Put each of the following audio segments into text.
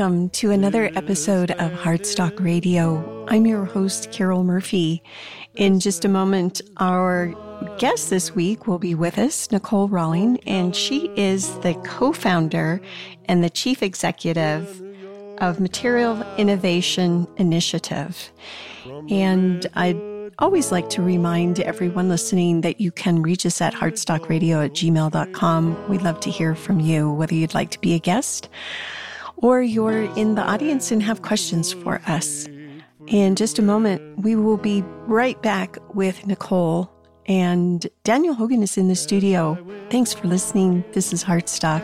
Welcome to another episode of Heartstock Radio. I'm your host, Carol Murphy. In just a moment, our guest this week will be with us, Nicole Rawling, and she is the co founder and the chief executive of Material Innovation Initiative. And I'd always like to remind everyone listening that you can reach us at heartstockradio at gmail.com. We'd love to hear from you, whether you'd like to be a guest or you're in the audience and have questions for us. In just a moment, we will be right back with Nicole. And Daniel Hogan is in the studio. Thanks for listening. This is Heartstock.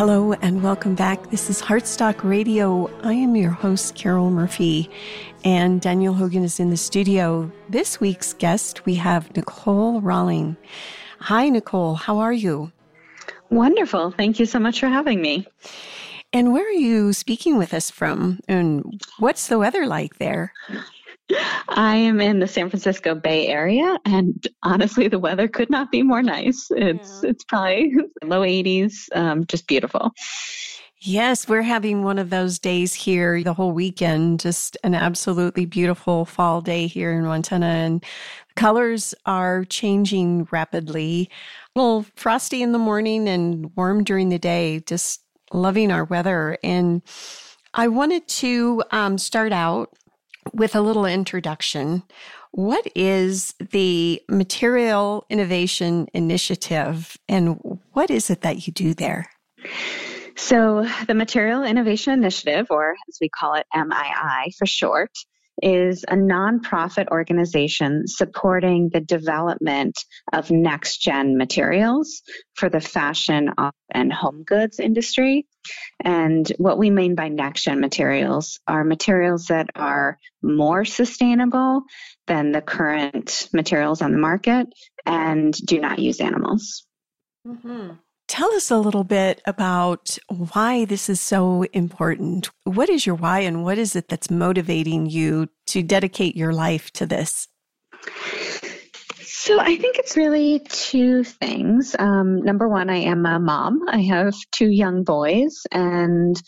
Hello and welcome back. This is Heartstock Radio. I am your host, Carol Murphy, and Daniel Hogan is in the studio. This week's guest, we have Nicole Rawling. Hi, Nicole. How are you? Wonderful. Thank you so much for having me. And where are you speaking with us from? And what's the weather like there? I am in the San Francisco Bay Area, and honestly, the weather could not be more nice. It's yeah. it's probably low 80s, um, just beautiful. Yes, we're having one of those days here the whole weekend, just an absolutely beautiful fall day here in Montana. And colors are changing rapidly. A little frosty in the morning and warm during the day, just loving our weather. And I wanted to um, start out with a little introduction. What is the Material Innovation Initiative and what is it that you do there? So, the Material Innovation Initiative, or as we call it, MII for short, is a nonprofit organization supporting the development of next gen materials for the fashion and home goods industry. And what we mean by next gen materials are materials that are more sustainable than the current materials on the market and do not use animals. Mm-hmm. Tell us a little bit about why this is so important. What is your why, and what is it that's motivating you to dedicate your life to this? So, I think it's really two things. Um, number one, I am a mom. I have two young boys, and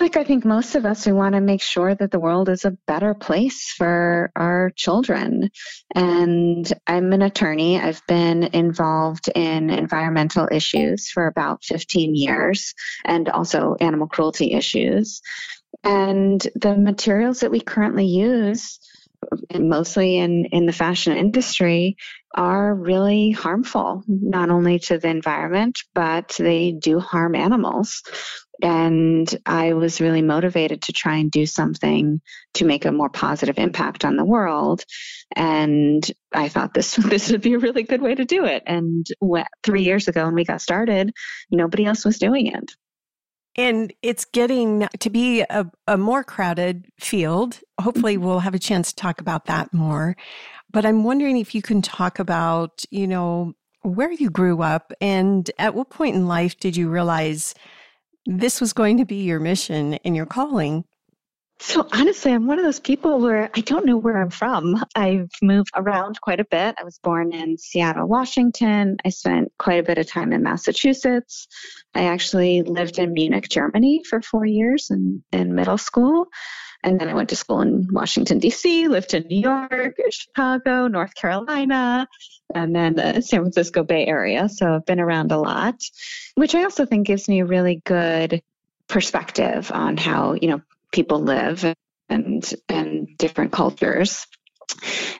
like I think most of us, we want to make sure that the world is a better place for our children. And I'm an attorney. I've been involved in environmental issues for about 15 years and also animal cruelty issues. And the materials that we currently use, mostly in, in the fashion industry, are really harmful, not only to the environment, but they do harm animals. And I was really motivated to try and do something to make a more positive impact on the world. And I thought this this would be a really good way to do it. And three years ago, when we got started, nobody else was doing it. And it's getting to be a, a more crowded field. Hopefully, mm-hmm. we'll have a chance to talk about that more. But I'm wondering if you can talk about, you know, where you grew up and at what point in life did you realize this was going to be your mission and your calling. So honestly, I'm one of those people where I don't know where I'm from. I've moved around quite a bit. I was born in Seattle, Washington. I spent quite a bit of time in Massachusetts. I actually lived in Munich, Germany for four years in, in middle school. And then I went to school in Washington, D.C., lived in New York, Chicago, North Carolina, and then the San Francisco Bay Area. So I've been around a lot, which I also think gives me a really good perspective on how, you know, people live and and different cultures.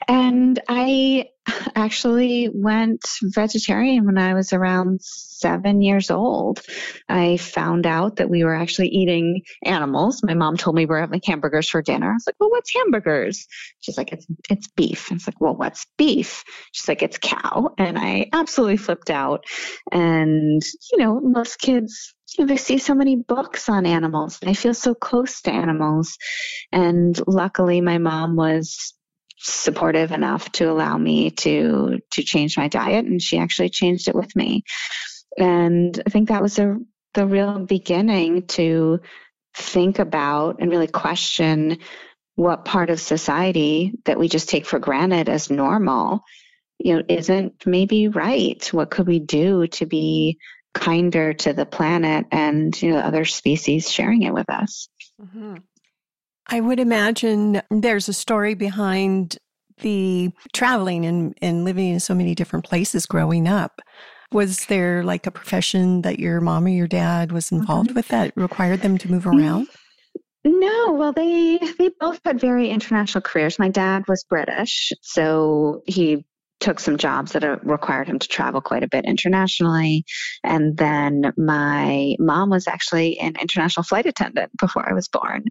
And I actually went vegetarian when I was around seven years old. I found out that we were actually eating animals. My mom told me we are having hamburgers for dinner. I was like, well, what's hamburgers? She's like, it's, it's beef. I was like, well, what's beef? She's like, it's cow. And I absolutely flipped out. And, you know, most kids they see so many books on animals. I feel so close to animals. And luckily, my mom was supportive enough to allow me to to change my diet and she actually changed it with me And I think that was a, the real beginning to think about and really question what part of society that we just take for granted as normal you know isn't maybe right what could we do to be kinder to the planet and you know other species sharing it with us mm-hmm. i would imagine there's a story behind the traveling and, and living in so many different places growing up was there like a profession that your mom or your dad was involved mm-hmm. with that required them to move around no, well, they they both had very international careers. My dad was British, so he took some jobs that uh, required him to travel quite a bit internationally. And then my mom was actually an international flight attendant before I was born.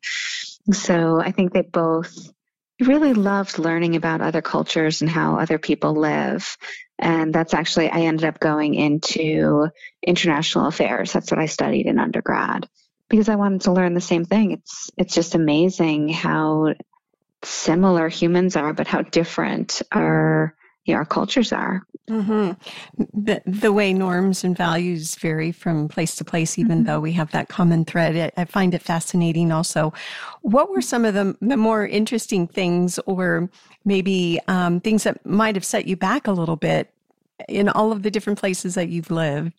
So I think they both really loved learning about other cultures and how other people live. And that's actually, I ended up going into international affairs. That's what I studied in undergrad because I wanted to learn the same thing. It's it's just amazing how similar humans are, but how different our know, our cultures are. Mm-hmm. The, the way norms and values vary from place to place, even mm-hmm. though we have that common thread. I, I, find it fascinating also. What were some of the, the more interesting things, or maybe um, things that might have set you back a little bit in all of the different places that you've lived?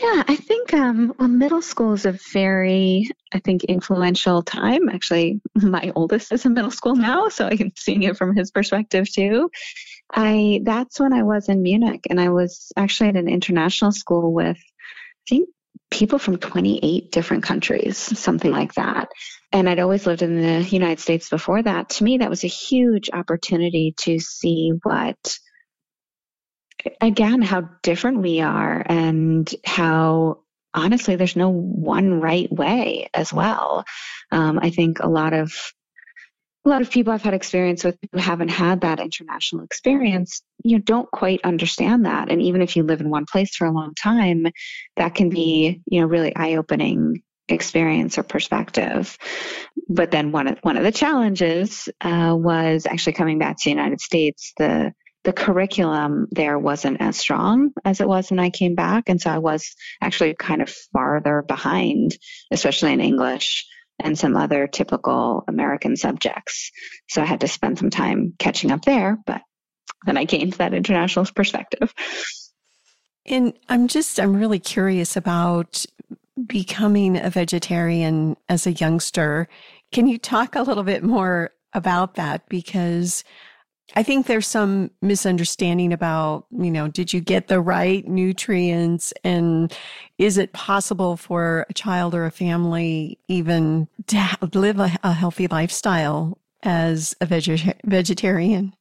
Yeah, I think um, well, middle school is a very, I think, influential time. Actually, my oldest is in middle school now, so I can see it from his perspective too. I that's when I was in Munich, and I was actually at an international school with, I think, people from 28 different countries, something like that. And I'd always lived in the United States before that. To me, that was a huge opportunity to see what again, how different we are and how honestly there's no one right way as well. Um, I think a lot of a lot of people I've had experience with who haven't had that international experience, you don't quite understand that. And even if you live in one place for a long time, that can be, you know, really eye-opening experience or perspective. But then one of one of the challenges uh, was actually coming back to the United States. The the curriculum there wasn't as strong as it was when I came back. And so I was actually kind of farther behind, especially in English and some other typical American subjects. So I had to spend some time catching up there, but then I gained that international perspective. And I'm just, I'm really curious about becoming a vegetarian as a youngster. Can you talk a little bit more about that? Because I think there's some misunderstanding about, you know, did you get the right nutrients and is it possible for a child or a family even to live a, a healthy lifestyle as a veg- vegetarian?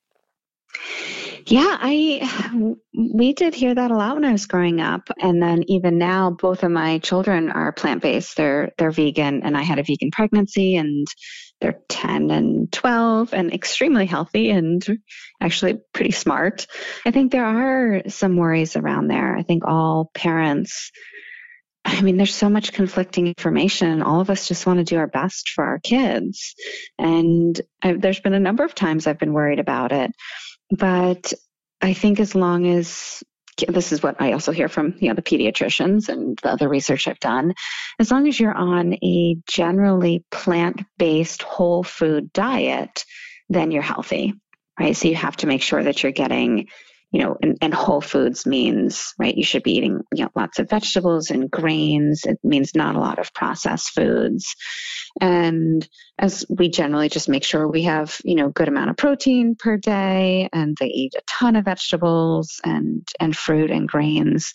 Yeah, I we did hear that a lot when I was growing up, and then even now, both of my children are plant based. They're they're vegan, and I had a vegan pregnancy, and they're 10 and 12 and extremely healthy and actually pretty smart. I think there are some worries around there. I think all parents, I mean, there's so much conflicting information. All of us just want to do our best for our kids. And I've, there's been a number of times I've been worried about it. But I think as long as this is what I also hear from you know the pediatricians and the other research I've done. As long as you're on a generally plant-based whole food diet, then you're healthy, right? So you have to make sure that you're getting you know, and, and, whole foods means, right, you should be eating, you know, lots of vegetables and grains. It means not a lot of processed foods. And as we generally just make sure we have, you know, good amount of protein per day and they eat a ton of vegetables and, and fruit and grains.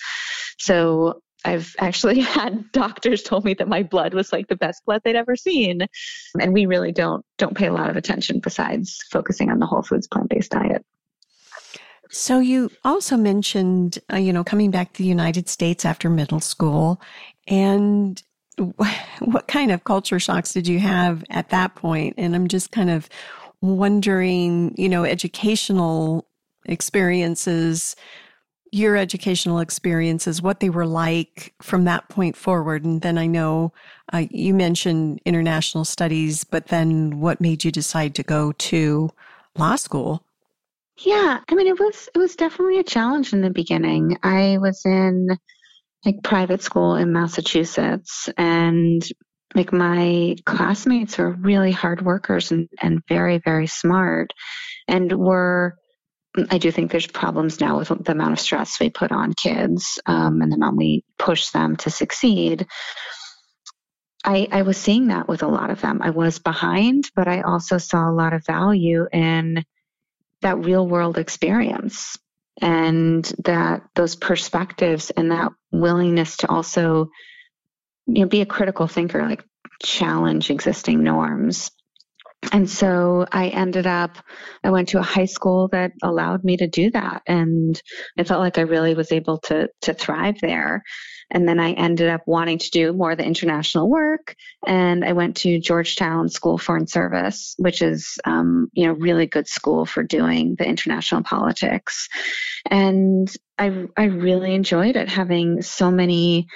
So I've actually had doctors told me that my blood was like the best blood they'd ever seen. And we really don't, don't pay a lot of attention besides focusing on the whole foods plant-based diet. So you also mentioned, uh, you know, coming back to the United States after middle school, and what kind of culture shocks did you have at that point? And I'm just kind of wondering, you know, educational experiences, your educational experiences, what they were like from that point forward. And then I know uh, you mentioned international studies, but then what made you decide to go to law school? Yeah, I mean it was it was definitely a challenge in the beginning. I was in like private school in Massachusetts and like my classmates were really hard workers and, and very, very smart and were I do think there's problems now with the amount of stress we put on kids um, and the amount we push them to succeed. I, I was seeing that with a lot of them. I was behind, but I also saw a lot of value in that real world experience and that those perspectives and that willingness to also you know be a critical thinker like challenge existing norms and so I ended up, I went to a high school that allowed me to do that. And I felt like I really was able to, to thrive there. And then I ended up wanting to do more of the international work. And I went to Georgetown School Foreign Service, which is, um, you know, really good school for doing the international politics. And I, I really enjoyed it having so many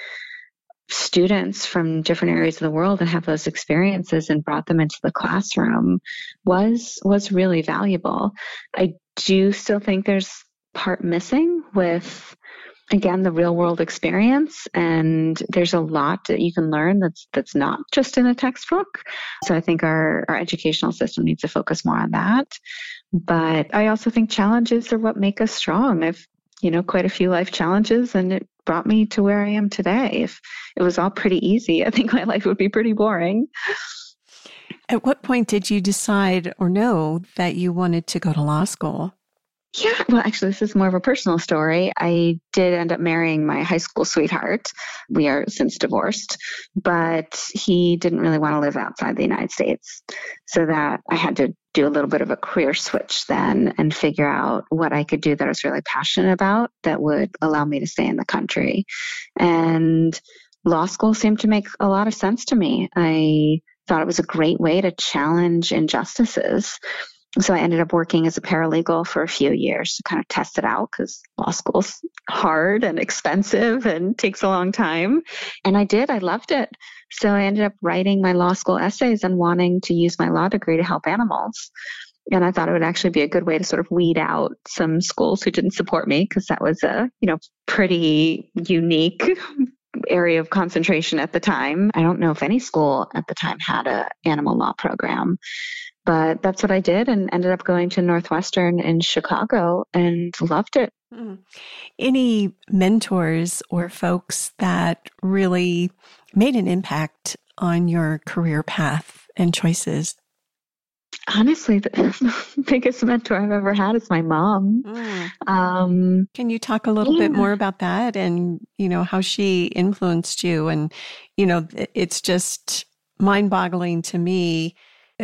students from different areas of the world and have those experiences and brought them into the classroom was was really valuable. I do still think there's part missing with again the real world experience and there's a lot that you can learn that's that's not just in a textbook so i think our our educational system needs to focus more on that but i also think challenges are what make us strong i've you know quite a few life challenges and it brought me to where I am today. If it was all pretty easy, I think my life would be pretty boring. At what point did you decide or know that you wanted to go to law school? Yeah, well, actually, this is more of a personal story. I did end up marrying my high school sweetheart. We are since divorced, but he didn't really want to live outside the United States. So that I had to do a little bit of a career switch then and figure out what I could do that I was really passionate about that would allow me to stay in the country. And law school seemed to make a lot of sense to me. I thought it was a great way to challenge injustices so I ended up working as a paralegal for a few years to kind of test it out because law school's hard and expensive and takes a long time. And I did, I loved it. So I ended up writing my law school essays and wanting to use my law degree to help animals. And I thought it would actually be a good way to sort of weed out some schools who didn't support me because that was a, you know, pretty unique area of concentration at the time. I don't know if any school at the time had a animal law program but that's what I did and ended up going to Northwestern in Chicago and loved it. Mm. Any mentors or folks that really made an impact on your career path and choices? Honestly, the biggest mentor I've ever had is my mom. Mm. Um, Can you talk a little yeah. bit more about that and, you know, how she influenced you? And, you know, it's just mind boggling to me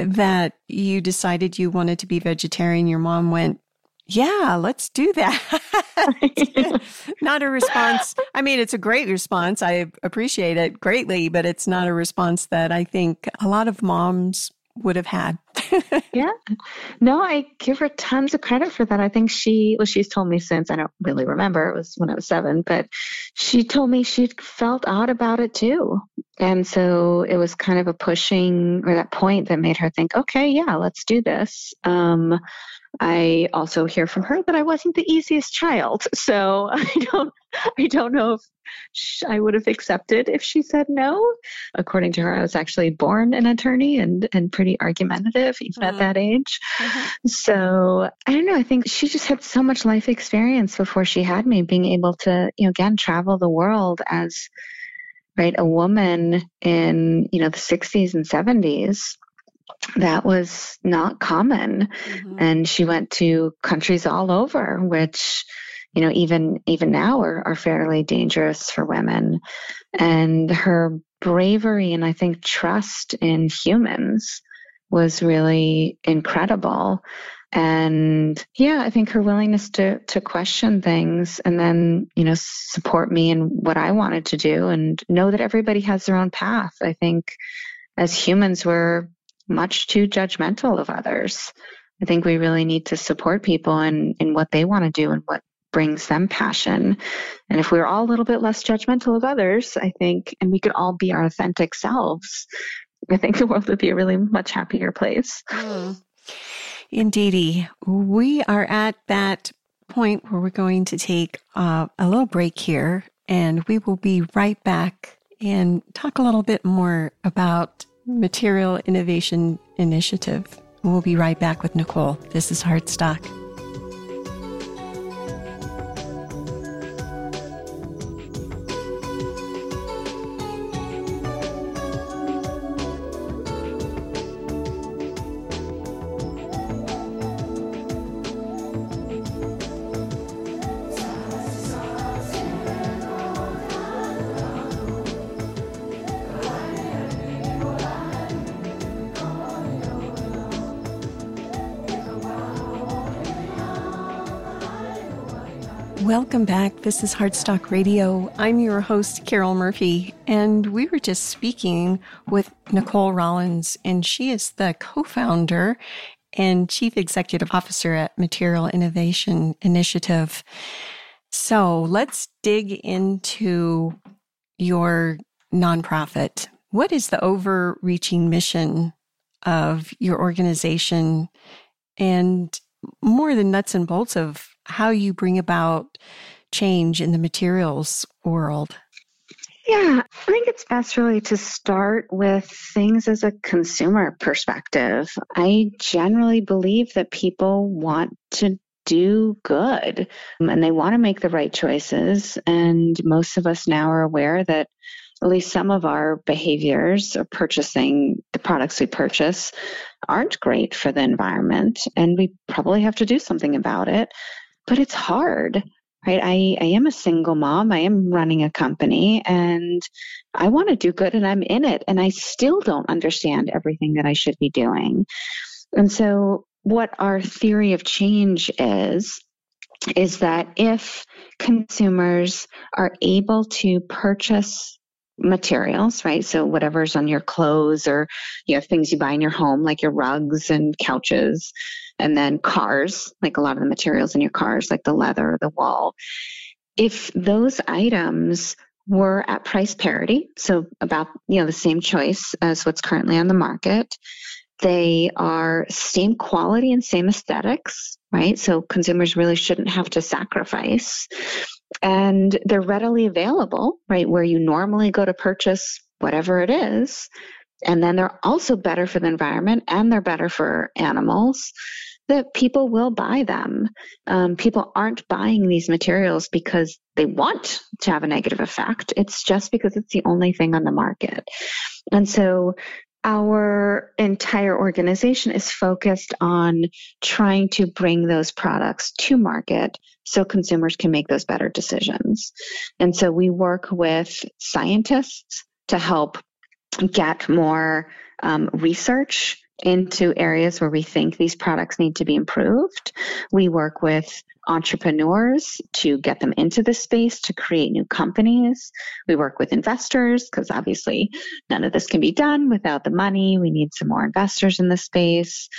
that you decided you wanted to be vegetarian, your mom went, yeah, let's do that. not a response. I mean, it's a great response. I appreciate it greatly, but it's not a response that I think a lot of moms would have had. yeah. No, I give her tons of credit for that. I think she, well, she's told me since, I don't really remember, it was when I was seven, but she told me she felt odd about it too. And so it was kind of a pushing or that point that made her think, okay, yeah, let's do this. Um, I also hear from her that I wasn't the easiest child. So I don't, I don't know if I would have accepted if she said no. According to her, I was actually born an attorney and, and pretty argumentative even mm-hmm. at that age. Mm-hmm. So I don't know. I think she just had so much life experience before she had me being able to, you know, again, travel the world as, right, a woman in, you know, the 60s and 70s that was not common. Mm-hmm. and she went to countries all over which you know even even now are, are fairly dangerous for women. And her bravery and i think trust in humans was really incredible. And yeah i think her willingness to to question things and then you know support me in what i wanted to do and know that everybody has their own path. I think as humans we're much too judgmental of others i think we really need to support people in in what they want to do and what brings them passion. And if we are all a little bit less judgmental of others, I think, and we could all be our authentic selves, I think the world would be a really much happier place. Mm. Indeedy. We are at that point where we're going to take uh, a little break here. and we will be right back and talk a little bit more about Material Innovation Initiative. We'll be right back with Nicole. This is Heartstock. Welcome back. This is Heartstock Radio. I'm your host, Carol Murphy, and we were just speaking with Nicole Rawlings, and she is the co founder and chief executive officer at Material Innovation Initiative. So let's dig into your nonprofit. What is the overreaching mission of your organization? And more than nuts and bolts of how you bring about change in the materials world? Yeah, I think it's best really to start with things as a consumer perspective. I generally believe that people want to do good um, and they want to make the right choices. And most of us now are aware that at least some of our behaviors of purchasing the products we purchase aren't great for the environment. And we probably have to do something about it but it's hard right? I, I am a single mom. I am running a company and i want to do good and i'm in it and i still don't understand everything that i should be doing. And so what our theory of change is is that if consumers are able to purchase materials, right? So whatever's on your clothes or you know things you buy in your home like your rugs and couches and then cars, like a lot of the materials in your cars like the leather, the wool. If those items were at price parity, so about you know the same choice as what's currently on the market, they are same quality and same aesthetics, right? So consumers really shouldn't have to sacrifice. And they're readily available, right? Where you normally go to purchase whatever it is. And then they're also better for the environment and they're better for animals that people will buy them. Um, people aren't buying these materials because they want to have a negative effect. It's just because it's the only thing on the market. And so our entire organization is focused on trying to bring those products to market so consumers can make those better decisions. And so we work with scientists to help get more um, research into areas where we think these products need to be improved. We work with entrepreneurs to get them into the space to create new companies. We work with investors because obviously none of this can be done without the money. We need some more investors in the space.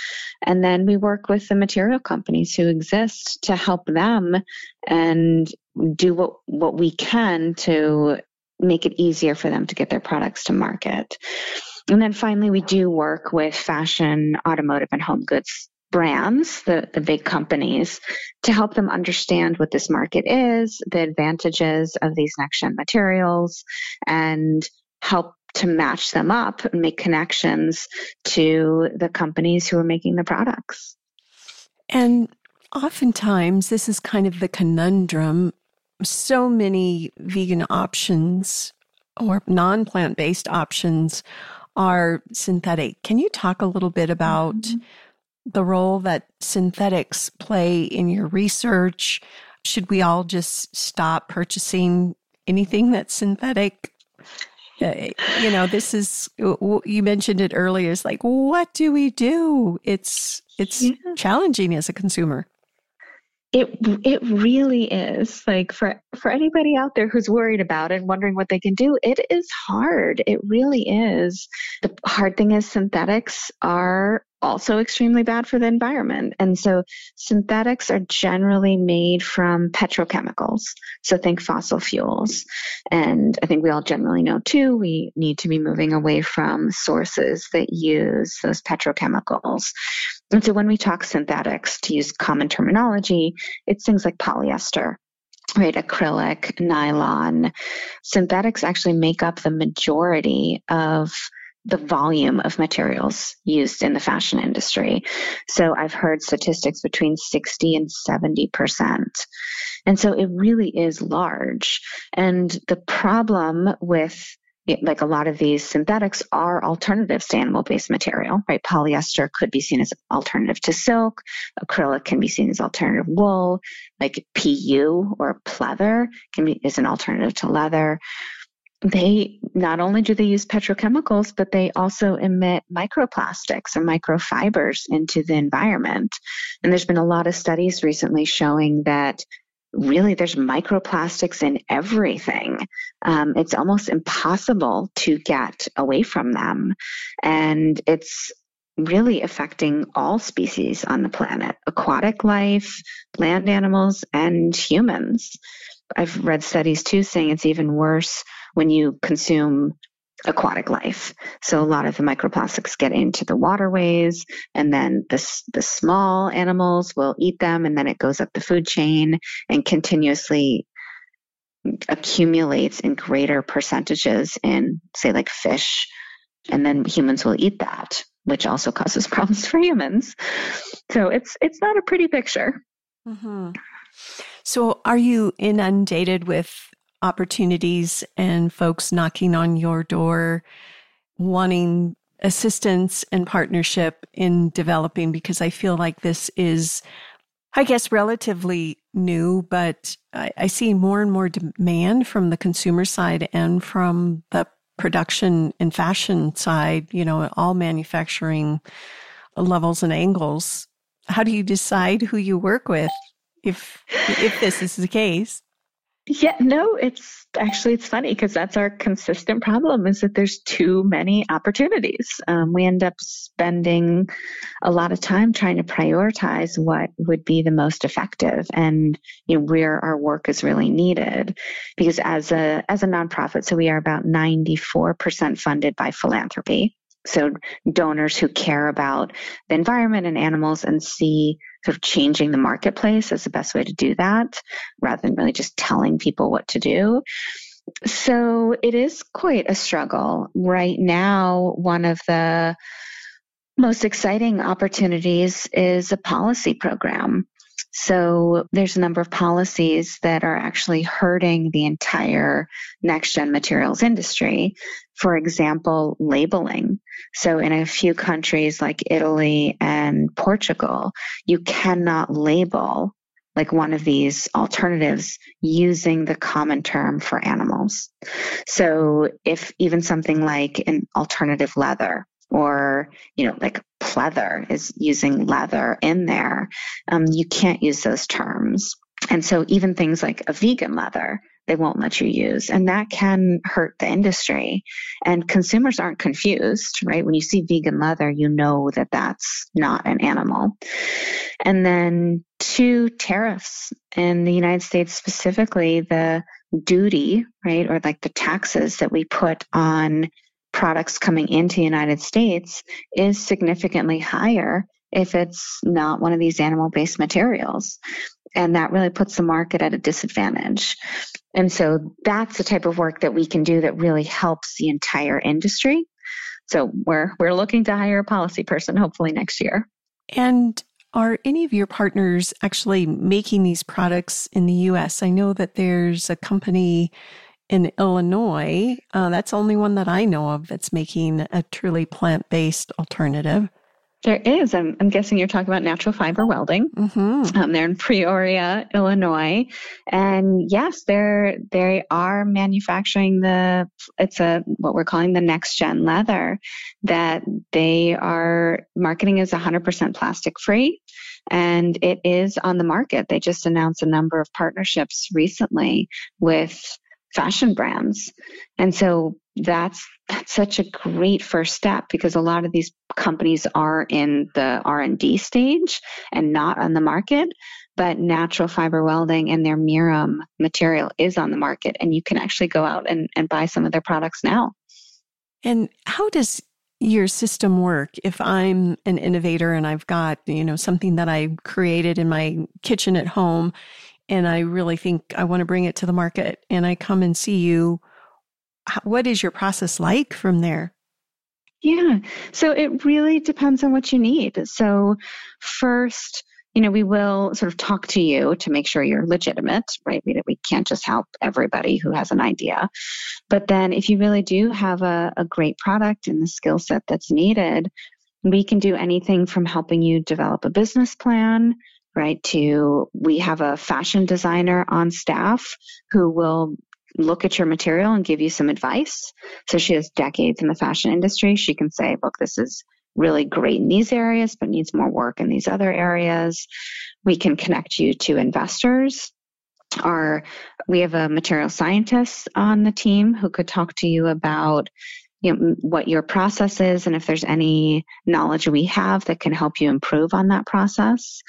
And then we work with the material companies who exist to help them and do what, what we can to make it easier for them to get their products to market. And then finally, we do work with fashion, automotive, and home goods brands, the, the big companies, to help them understand what this market is, the advantages of these next gen materials, and help to match them up and make connections to the companies who are making the products. And oftentimes, this is kind of the conundrum. So many vegan options or non plant based options are synthetic. Can you talk a little bit about mm-hmm. the role that synthetics play in your research? Should we all just stop purchasing anything that's synthetic? Uh, you know, this is you mentioned it earlier. It's like, what do we do? It's it's yeah. challenging as a consumer. It it really is. Like for for anybody out there who's worried about it and wondering what they can do, it is hard. It really is. The hard thing is synthetics are also extremely bad for the environment. And so synthetics are generally made from petrochemicals. So think fossil fuels. And I think we all generally know too, we need to be moving away from sources that use those petrochemicals. And so when we talk synthetics, to use common terminology, it's things like polyester, right? Acrylic, nylon. Synthetics actually make up the majority of the volume of materials used in the fashion industry. So I've heard statistics between 60 and 70%. And so it really is large. And the problem with like a lot of these synthetics are alternatives to animal based material, right? Polyester could be seen as alternative to silk. Acrylic can be seen as alternative wool. Like PU or pleather can be, is an alternative to leather they not only do they use petrochemicals, but they also emit microplastics or microfibers into the environment. And there's been a lot of studies recently showing that really there's microplastics in everything. Um, it's almost impossible to get away from them. And it's really affecting all species on the planet aquatic life, land animals, and humans. I've read studies too saying it's even worse when you consume aquatic life. So a lot of the microplastics get into the waterways and then the, the small animals will eat them and then it goes up the food chain and continuously accumulates in greater percentages in say like fish and then humans will eat that which also causes problems for humans. So it's it's not a pretty picture. Mm-hmm. So are you inundated with opportunities and folks knocking on your door wanting assistance and partnership in developing because I feel like this is, I guess, relatively new, but I, I, see more and more demand from the consumer side and from the production and fashion side, you know, all manufacturing levels and angles. How do you decide who you work with if if this is the case? Yeah, no, it's actually it's funny because that's our consistent problem is that there's too many opportunities. Um, we end up spending a lot of time trying to prioritize what would be the most effective and you know where our work is really needed. Because as a as a nonprofit, so we are about 94% funded by philanthropy. So donors who care about the environment and animals and see sort of changing the marketplace is the best way to do that rather than really just telling people what to do. So it is quite a struggle. Right now, one of the most exciting opportunities is a policy program so there's a number of policies that are actually hurting the entire next gen materials industry. For example, labeling. So in a few countries like Italy and Portugal, you cannot label like one of these alternatives using the common term for animals. So if even something like an alternative leather or you know like pleather is using leather in there um, you can't use those terms. And so even things like a vegan leather they won't let you use and that can hurt the industry. And consumers aren't confused right? When you see vegan leather you know that that's not an animal. And then two tariffs. In the united states specifically the duty right or like the taxes that we put on products coming into the United States is significantly higher if it's not one of these animal based materials. And that really puts the market at a disadvantage. And so that's the type of work that we can do that really helps the entire industry. So we're we're looking to hire a policy person hopefully next year. And are any of your partners actually making these products in the US? I know that there's a company in Illinois. Uh, that's the only one that I know of that's making a truly plant based alternative. There is. I'm, I'm, guessing you're talking about natural fiber welding. Mm-hmm. Um, they're in Peoria, Illinois, and yes, they're they are manufacturing the. It's a what we're calling the next gen leather that they are marketing as 100% plastic free, and it is on the market. They just announced a number of partnerships recently with fashion brands. And so that's that's such a great first step because a lot of these companies are in the R&D stage and not on the market, but natural fiber welding and their Mirum material is on the market and you can actually go out and, and buy some of their products now. And how does your system work if i'm an innovator and i've got you know something that i created in my kitchen at home and I really think I want to bring it to the market and I come and see you, what is your process like from there? Yeah. So it really depends on what you need. So, first, you know, we will sort of talk to you to make sure you're legitimate, right? We, we can't just help everybody who has an idea. But then, if you really do have a, a great product and the skill set that's needed, we can do anything from helping you develop a business plan, right? To we have a fashion designer on staff who will look at your material and give you some advice. So she has decades in the fashion industry. She can say, look, this is really great in these areas, but needs more work in these other areas. We can connect you to investors. Our, we have a material scientist on the team who could talk to you about you know, what your process is and if there's any knowledge we have that can help you improve on that process.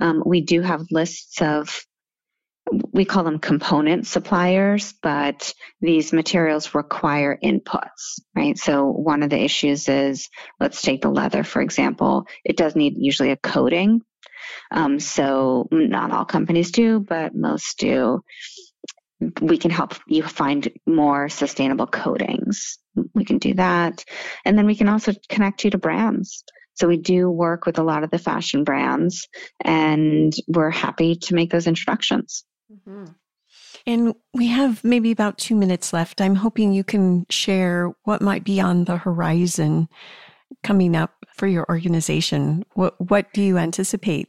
Um, we do have lists of we call them component suppliers, but these materials require inputs, right? So one of the issues is, let's take the leather, for example. It does need usually a coating. Um, so not all companies do, but most do. We can help you find more sustainable coatings. We can do that. And then we can also connect you to brands. So we do work with a lot of the fashion brands and we're happy to make those introductions. Mm-hmm. And we have maybe about two minutes left. I'm hoping you can share what might be on the horizon coming up for your organization. What what do you anticipate?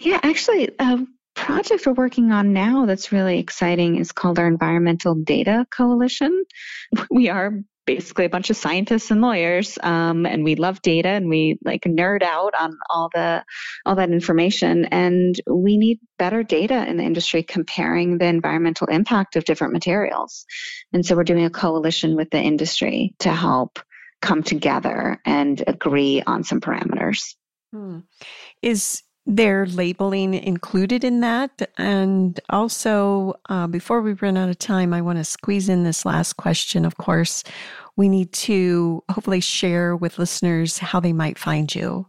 Yeah, actually, a project we're working on now that's really exciting is called our Environmental Data Coalition. We are basically a bunch of scientists and lawyers, um, and we love data and we like nerd out on all the all that information. And we need better data in the industry comparing the environmental impact of different materials. And so we're doing a coalition with the industry to help come together and agree on some parameters. Hmm. Is there labeling included in that? And also, uh, before we run out of time, I want to squeeze in this last question. Of course, we need to hopefully share with listeners how they might find you.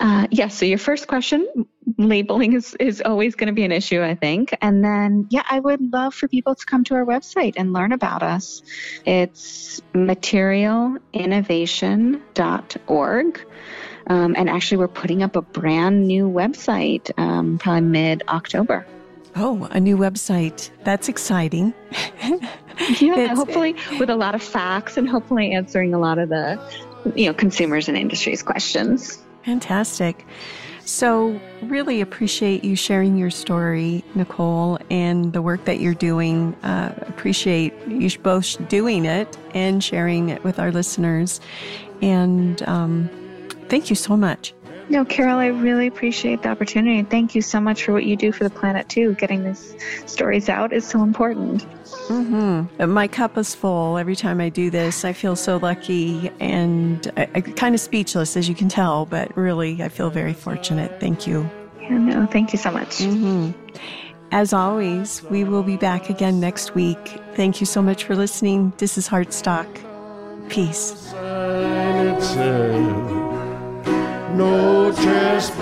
Uh, yes. Yeah, so your first question, labeling is, is always going to be an issue, I think. And then, yeah, I would love for people to come to our website and learn about us. It's materialinnovation.org. Um, and actually, we're putting up a brand new website um, probably mid October. Oh, a new website. That's exciting. yeah, hopefully with a lot of facts and hopefully answering a lot of the you know consumers and industries questions. Fantastic. So, really appreciate you sharing your story, Nicole, and the work that you're doing. Uh, appreciate you both doing it and sharing it with our listeners. And um, Thank you so much. No, Carol, I really appreciate the opportunity. Thank you so much for what you do for the planet, too. Getting these stories out is so important. Mm-hmm. My cup is full every time I do this. I feel so lucky and I, I, kind of speechless, as you can tell, but really, I feel very fortunate. Thank you. Yeah, no, thank you so much. Mm-hmm. As always, we will be back again next week. Thank you so much for listening. This is Heartstock. Peace no trespassing,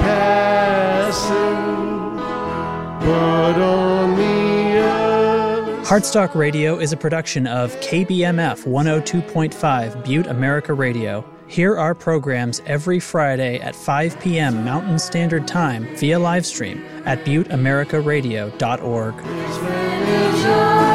but on the other. Heartstock Radio is a production of KBMF 102.5 Butte America Radio. Hear our programs every Friday at 5 p.m. Mountain Standard Time via livestream at butteamericaradio.org.